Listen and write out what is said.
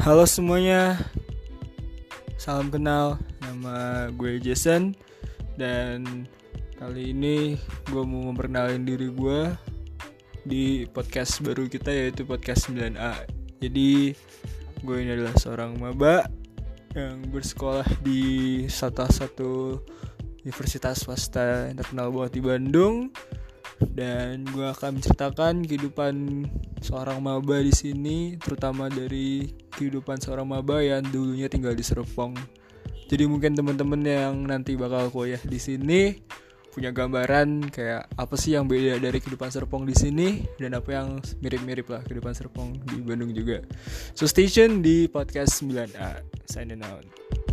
Halo semuanya, salam kenal. Nama gue Jason dan kali ini gue mau memperkenalkan diri gue di podcast baru kita yaitu podcast 9A. Jadi gue ini adalah seorang maba yang bersekolah di salah satu universitas swasta yang terkenal di Bandung dan gue akan menceritakan kehidupan seorang maba di sini, terutama dari kehidupan seorang maba yang dulunya tinggal di Serpong. Jadi mungkin teman-teman yang nanti bakal kuliah di sini punya gambaran kayak apa sih yang beda dari kehidupan Serpong di sini dan apa yang mirip-mirip lah kehidupan Serpong di Bandung juga. So stay di podcast 9A. Signing out.